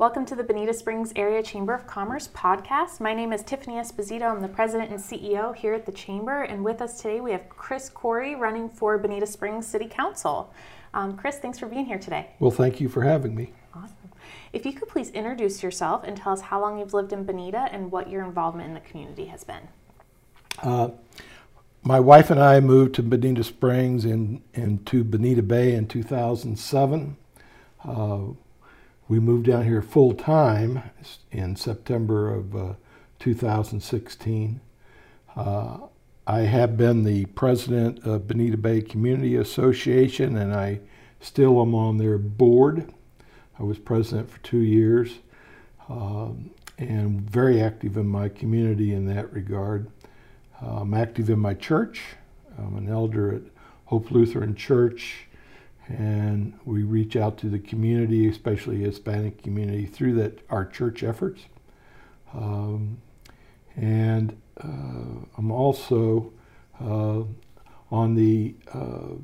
Welcome to the Bonita Springs Area Chamber of Commerce podcast. My name is Tiffany Esposito. I'm the president and CEO here at the Chamber, and with us today we have Chris Corey running for Bonita Springs City Council. Um, Chris, thanks for being here today. Well, thank you for having me. Awesome. If you could please introduce yourself and tell us how long you've lived in Bonita and what your involvement in the community has been. Uh, my wife and I moved to Bonita Springs in into Bonita Bay in 2007. Uh, we moved down here full time in September of uh, 2016. Uh, I have been the president of Bonita Bay Community Association, and I still am on their board. I was president for two years um, and very active in my community in that regard. Uh, I'm active in my church. I'm an elder at Hope Lutheran Church, and we reach out to the community, especially Hispanic community, through that our church efforts. Um, and uh, I'm also uh, on the uh,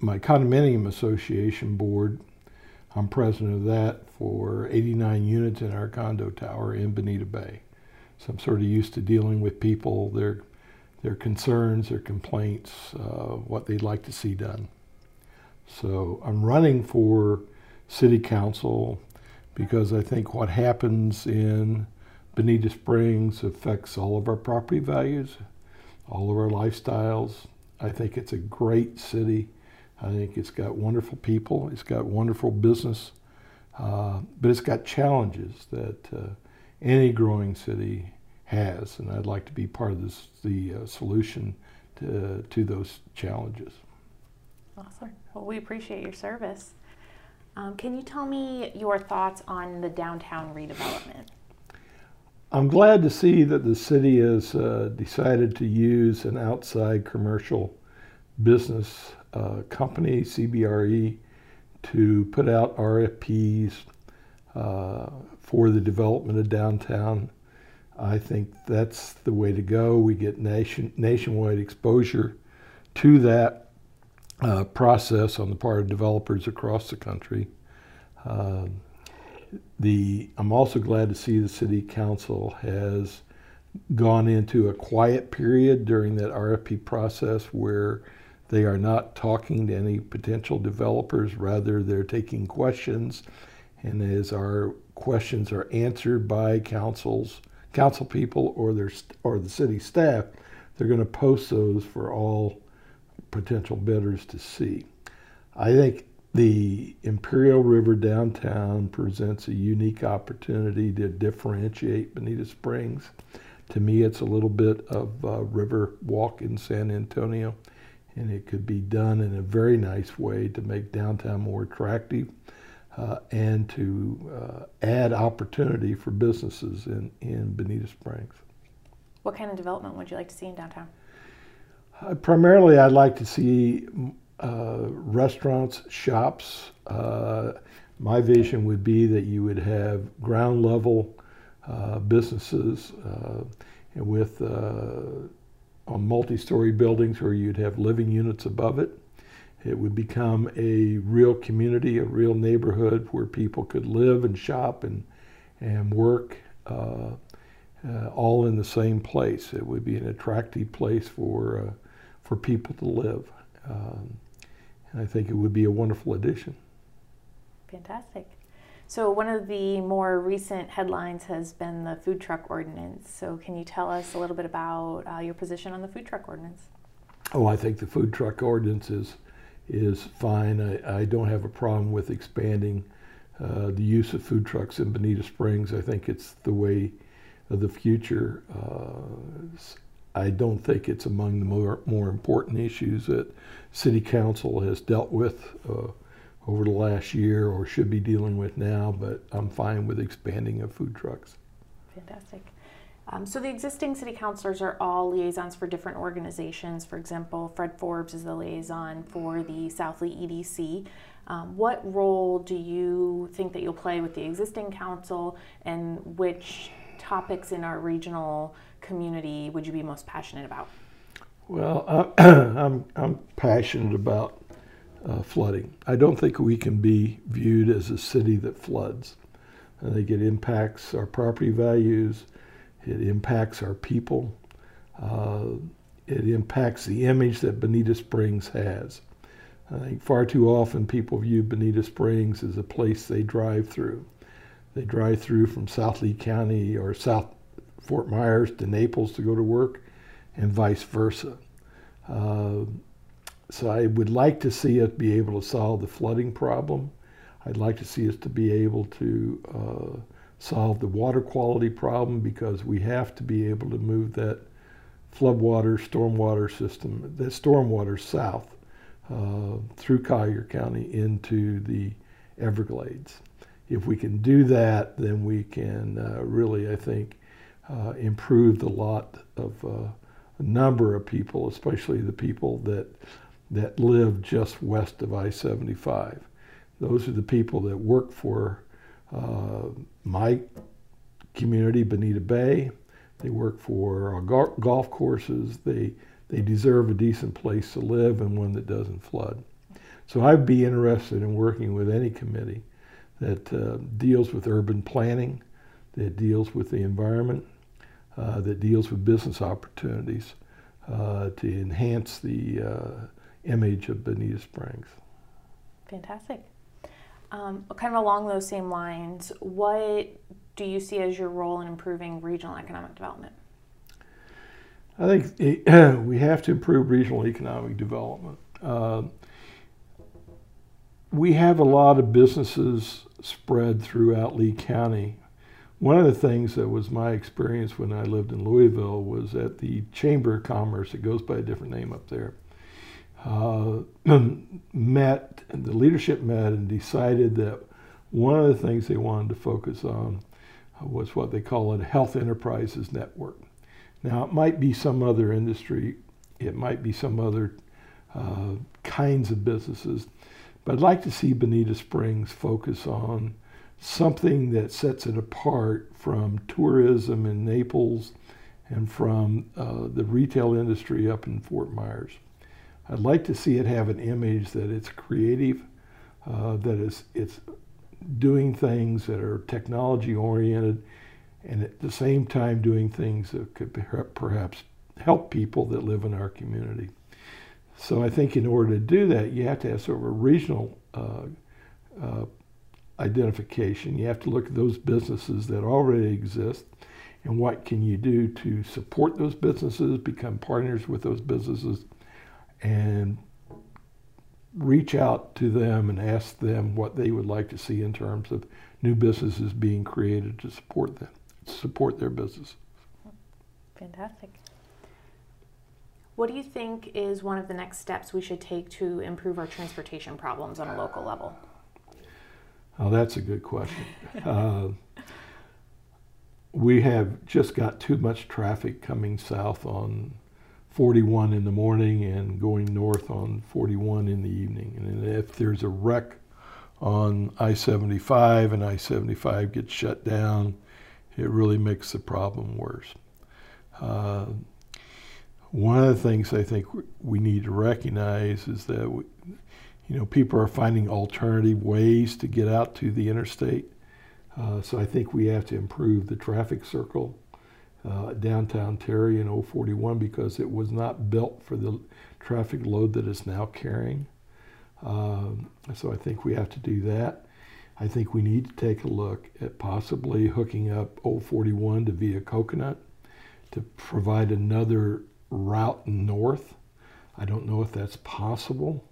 my condominium association board. I'm president of that for 89 units in our condo tower in Bonita Bay. So I'm sort of used to dealing with people, their their concerns, their complaints, uh, what they'd like to see done. So I'm running for city council because I think what happens in Bonita Springs affects all of our property values, all of our lifestyles. I think it's a great city. I think it's got wonderful people. It's got wonderful business, uh, but it's got challenges that uh, any growing city has, and I'd like to be part of this, the uh, solution to, to those challenges. Awesome. Well, we appreciate your service. Um, can you tell me your thoughts on the downtown redevelopment? I'm glad to see that the city has uh, decided to use an outside commercial business uh, company, CBRE, to put out RFPs uh, for the development of downtown. I think that's the way to go. We get nation, nationwide exposure to that uh, process on the part of developers across the country. Um, the, I'm also glad to see the city council has gone into a quiet period during that RFP process where they are not talking to any potential developers, rather they're taking questions. And as our questions are answered by councils, council people or their or the city staff, they're going to post those for all potential bidders to see. I think the Imperial River downtown presents a unique opportunity to differentiate Bonita Springs. To me, it's a little bit of a river walk in San Antonio, and it could be done in a very nice way to make downtown more attractive uh, and to uh, add opportunity for businesses in, in Bonita Springs. What kind of development would you like to see in downtown? Primarily, I'd like to see uh, restaurants, shops. Uh, my vision would be that you would have ground level uh, businesses uh, with uh, on multi-story buildings where you'd have living units above it. It would become a real community, a real neighborhood where people could live and shop and and work uh, all in the same place. It would be an attractive place for for people to live. Um, I think it would be a wonderful addition. Fantastic. So, one of the more recent headlines has been the food truck ordinance. So, can you tell us a little bit about uh, your position on the food truck ordinance? Oh, I think the food truck ordinance is, is fine. I, I don't have a problem with expanding uh, the use of food trucks in Bonita Springs. I think it's the way of the future. Uh, I don't think it's among the more, more important issues that City Council has dealt with uh, over the last year or should be dealing with now, but I'm fine with expanding of food trucks. Fantastic. Um, so the existing city councilors are all liaisons for different organizations. For example, Fred Forbes is the liaison for the South Lee EDC. Um, what role do you think that you'll play with the existing council, and which topics in our regional community would you be most passionate about? Well, I'm, I'm passionate about uh, flooding. I don't think we can be viewed as a city that floods. I think it impacts our property values, it impacts our people, uh, it impacts the image that Bonita Springs has. I think far too often people view Bonita Springs as a place they drive through. They drive through from South Lee County or South Fort Myers to Naples to go to work, and vice versa. Uh, so I would like to see us be able to solve the flooding problem. I'd like to see us to be able to uh, solve the water quality problem because we have to be able to move that floodwater, stormwater system, the stormwater south uh, through Collier County into the Everglades. If we can do that, then we can uh, really, I think, uh, improve the lot of uh, a number of people, especially the people that that live just west of I-75. Those are the people that work for uh, my community, Bonita Bay. They work for golf courses. They they deserve a decent place to live and one that doesn't flood. So I'd be interested in working with any committee that uh, deals with urban planning, that deals with the environment, uh, that deals with business opportunities uh, to enhance the uh, image of Bonita Springs. Fantastic. Um, kind of along those same lines, what do you see as your role in improving regional economic development? I think it, we have to improve regional economic development. We have a lot of businesses spread throughout Lee County. One of the things that was my experience when I lived in Louisville was at the Chamber of Commerce, it goes by a different name up there, uh, met, the leadership met and decided that one of the things they wanted to focus on was what they call a health enterprises network. Now, it might be some other industry, it might be some other uh, kinds of businesses, but I'd like to see Bonita Springs focus on something that sets it apart from tourism in Naples and from uh, the retail industry up in Fort Myers. I'd like to see it have an image that it's creative, uh, that it's, it's doing things that are technology oriented, and at the same time doing things that could perhaps help people that live in our community. So I think in order to do that, you have to have sort of a regional uh, uh, identification. You have to look at those businesses that already exist and what can you do to support those businesses, become partners with those businesses, and reach out to them and ask them what they would like to see in terms of new businesses being created to support them, support their business. Fantastic. What do you think is one of the next steps we should take to improve our transportation problems on a local level? Oh, that's a good question. uh, we have just got too much traffic coming south on 41 in the morning and going north on 41 in the evening. And if there's a wreck on I 75 and I 75 gets shut down, it really makes the problem worse. Uh, one of the things I think we need to recognize is that we, you know people are finding alternative ways to get out to the interstate. Uh, so I think we have to improve the traffic circle uh, downtown Terry in 041 because it was not built for the traffic load that it's now carrying. Um, so I think we have to do that. I think we need to take a look at possibly hooking up 041 to via Coconut to provide another route north. I don't know if that's possible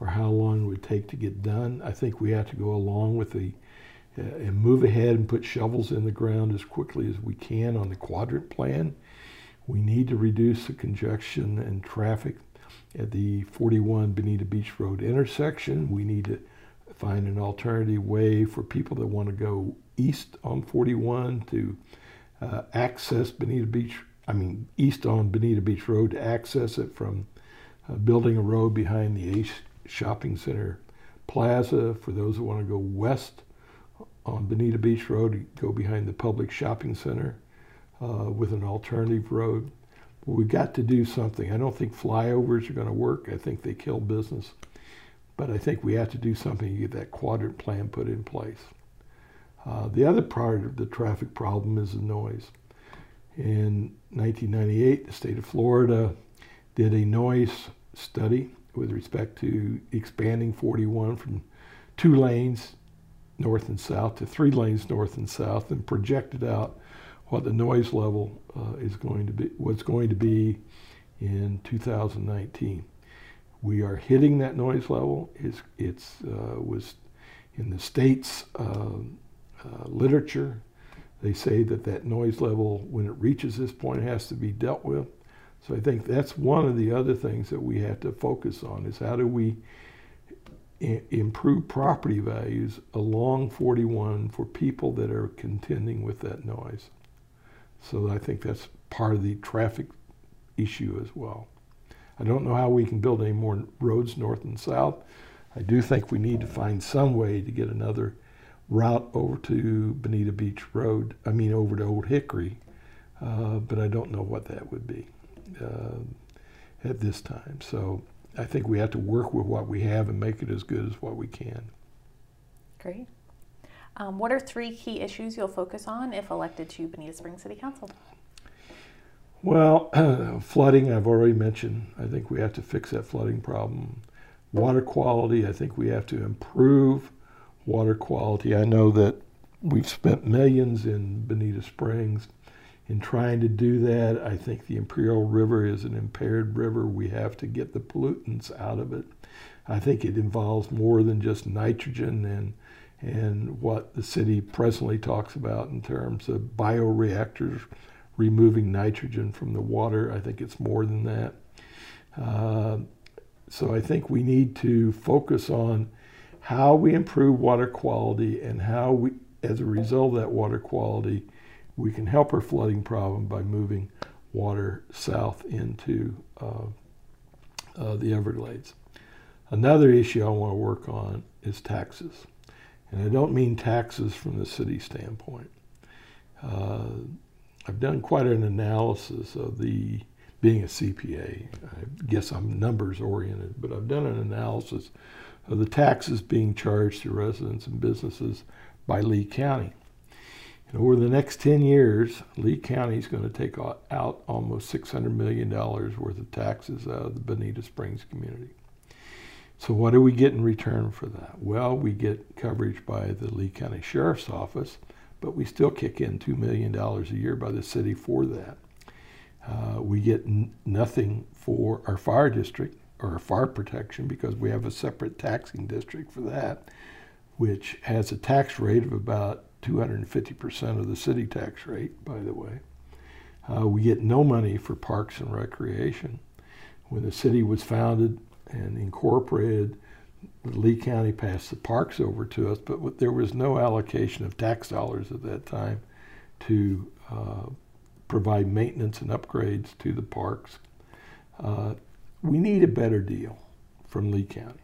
or how long it would take to get done. I think we have to go along with the uh, and move ahead and put shovels in the ground as quickly as we can on the quadrant plan. We need to reduce the congestion and traffic at the 41 Bonita Beach Road intersection. We need to find an alternative way for people that want to go east on 41 to uh, access Benita Beach, I mean, east on Bonita Beach Road to access it from uh, building a road behind the Ace Shopping Center Plaza. For those who want to go west on Bonita Beach Road, go behind the Publix shopping center uh, with an alternative road. But we've got to do something. I don't think flyovers are going to work. I think they kill business. But I think we have to do something to get that quadrant plan put in place. Uh, the other part of the traffic problem is the noise. In 1998, the state of Florida did a noise study with respect to expanding 41 from two lanes north and south to three lanes north and south and projected out what the noise level uh, is going to be was going to be in 2019 we are hitting that noise level. It's, it's uh, was in the state's uh, uh, literature they say that that noise level when it reaches this point has to be dealt with so i think that's one of the other things that we have to focus on is how do we improve property values along 41 for people that are contending with that noise. So I think that's part of the traffic issue as well. I don't know how we can build any more roads north and south. I do think we need to find some way to get another route over to Bonita Beach Road, I mean over to Old Hickory, uh, but I don't know what that would be uh, at this time. So I think we have to work with what we have and make it as good as what we can. Great. Um, what are three key issues you'll focus on if elected to Bonita Springs City Council? Well, uh, flooding, I've already mentioned. I think we have to fix that flooding problem. Water quality, I think we have to improve water quality. I know that we've spent millions in Bonita Springs in trying to do that, I think the Imperial River is an impaired river. We have to get the pollutants out of it. I think it involves more than just nitrogen and and what the city presently talks about in terms of bioreactors removing nitrogen from the water. I think it's more than that. Uh, so I think we need to focus on how we improve water quality and how we, as a result of that water quality, we can help our flooding problem by moving water south into uh, uh, the Everglades. Another issue I want to work on is taxes. And I don't mean taxes from the city standpoint. Uh, I've done quite an analysis of the being a CPA. I guess I'm numbers oriented, but I've done an analysis of the taxes being charged to residents and businesses by Lee County. And over the next 10 years, Lee County is going to take out almost $600 million worth of taxes out of the Bonita Springs community. So, what do we get in return for that? Well, we get coverage by the Lee County Sheriff's Office, but we still kick in $2 million a year by the city for that. Uh, we get nothing for our fire district or fire protection because we have a separate taxing district for that, which has a tax rate of about 250% of the city tax rate, by the way. Uh, we get no money for parks and recreation. When the city was founded and incorporated, Lee County passed the parks over to us, but there was no allocation of tax dollars at that time to uh, provide maintenance and upgrades to the parks. Uh, we need a better deal from Lee County.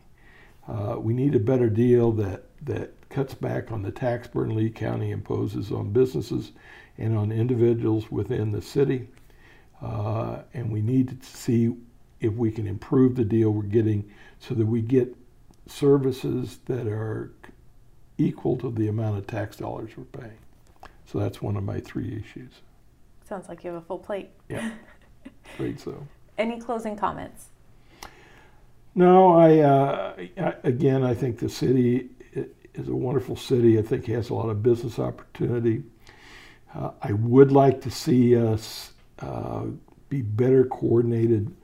Uh, we need a better deal that, that cuts back on the tax burden Lee County imposes on businesses and on individuals within the city. Uh, and we need to see if we can improve the deal we're getting so that we get services that are equal to the amount of tax dollars we're paying. So that's one of my three issues. Sounds like you have a full plate. Yeah, afraid so. Any closing comments? No, I, uh, I, again, I think the city is a wonderful city. I think has a lot of business opportunity. Uh, I would like to see us uh, be better coordinated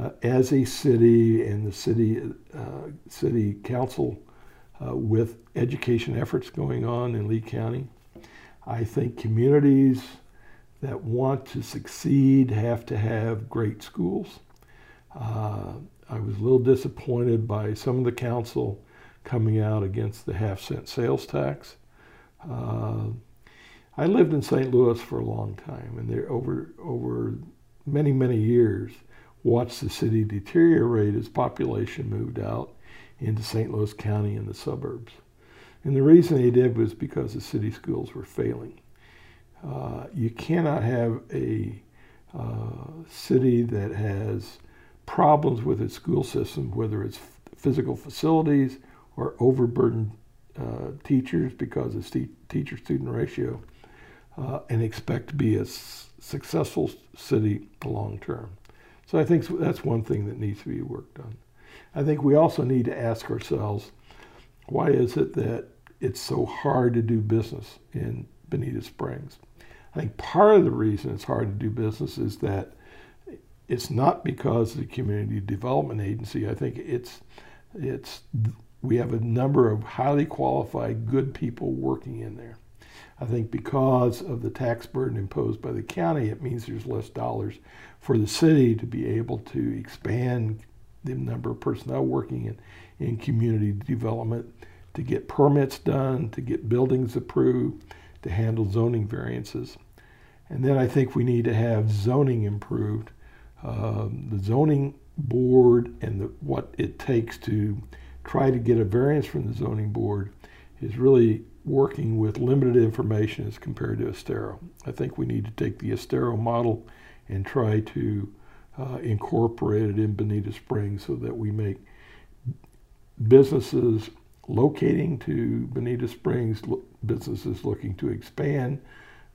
uh, as a city and the city uh, city council uh, with education efforts going on in Lee County. I think communities that want to succeed have to have great schools. Uh, I was a little disappointed by some of the council coming out against the half cent sales tax. Uh, I lived in St. Louis for a long time, and there over over many many years watched the city deteriorate as population moved out into St. Louis County and the suburbs. And the reason they did was because the city schools were failing. Uh, you cannot have a uh, city that has problems with its school system, whether it's physical facilities or overburdened uh, teachers because of st- teacher student ratio uh, and expect to be a s- successful city long term. So I think that's one thing that needs to be worked on. I think we also need to ask ourselves why is it that it's so hard to do business in Bonita Springs? I think part of the reason it's hard to do business is that it's not because of the community development agency. I think it's it's we have a number of highly qualified, good people working in there. I think because of the tax burden imposed by the county, it means there's less dollars for the city to be able to expand the number of personnel working in, in community development, to get permits done, to get buildings approved, to handle zoning variances. And then I think we need to have zoning improved. Um, the zoning board and the, what it takes to try to get a variance from the zoning board is really working with limited information as compared to Estero. I think we need to take the Estero model and try to uh, incorporate it in Bonita Springs so that we make businesses locating to Bonita Springs, businesses looking to expand,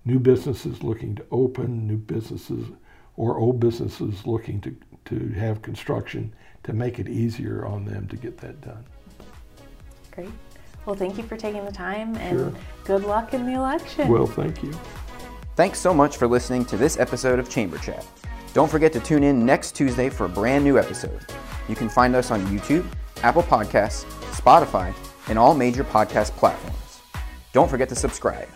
new businesses looking to open, new businesses or old businesses looking to, to have construction to make it easier on them to get that done. Great. Well, thank you for taking the time and Sure. good luck in the election. Well, thank you. Thanks so much for listening to this episode of Chamber Chat. Don't forget to tune in next Tuesday for a brand new episode. You can find us on YouTube, Apple Podcasts, Spotify, and all major podcast platforms. Don't forget to subscribe.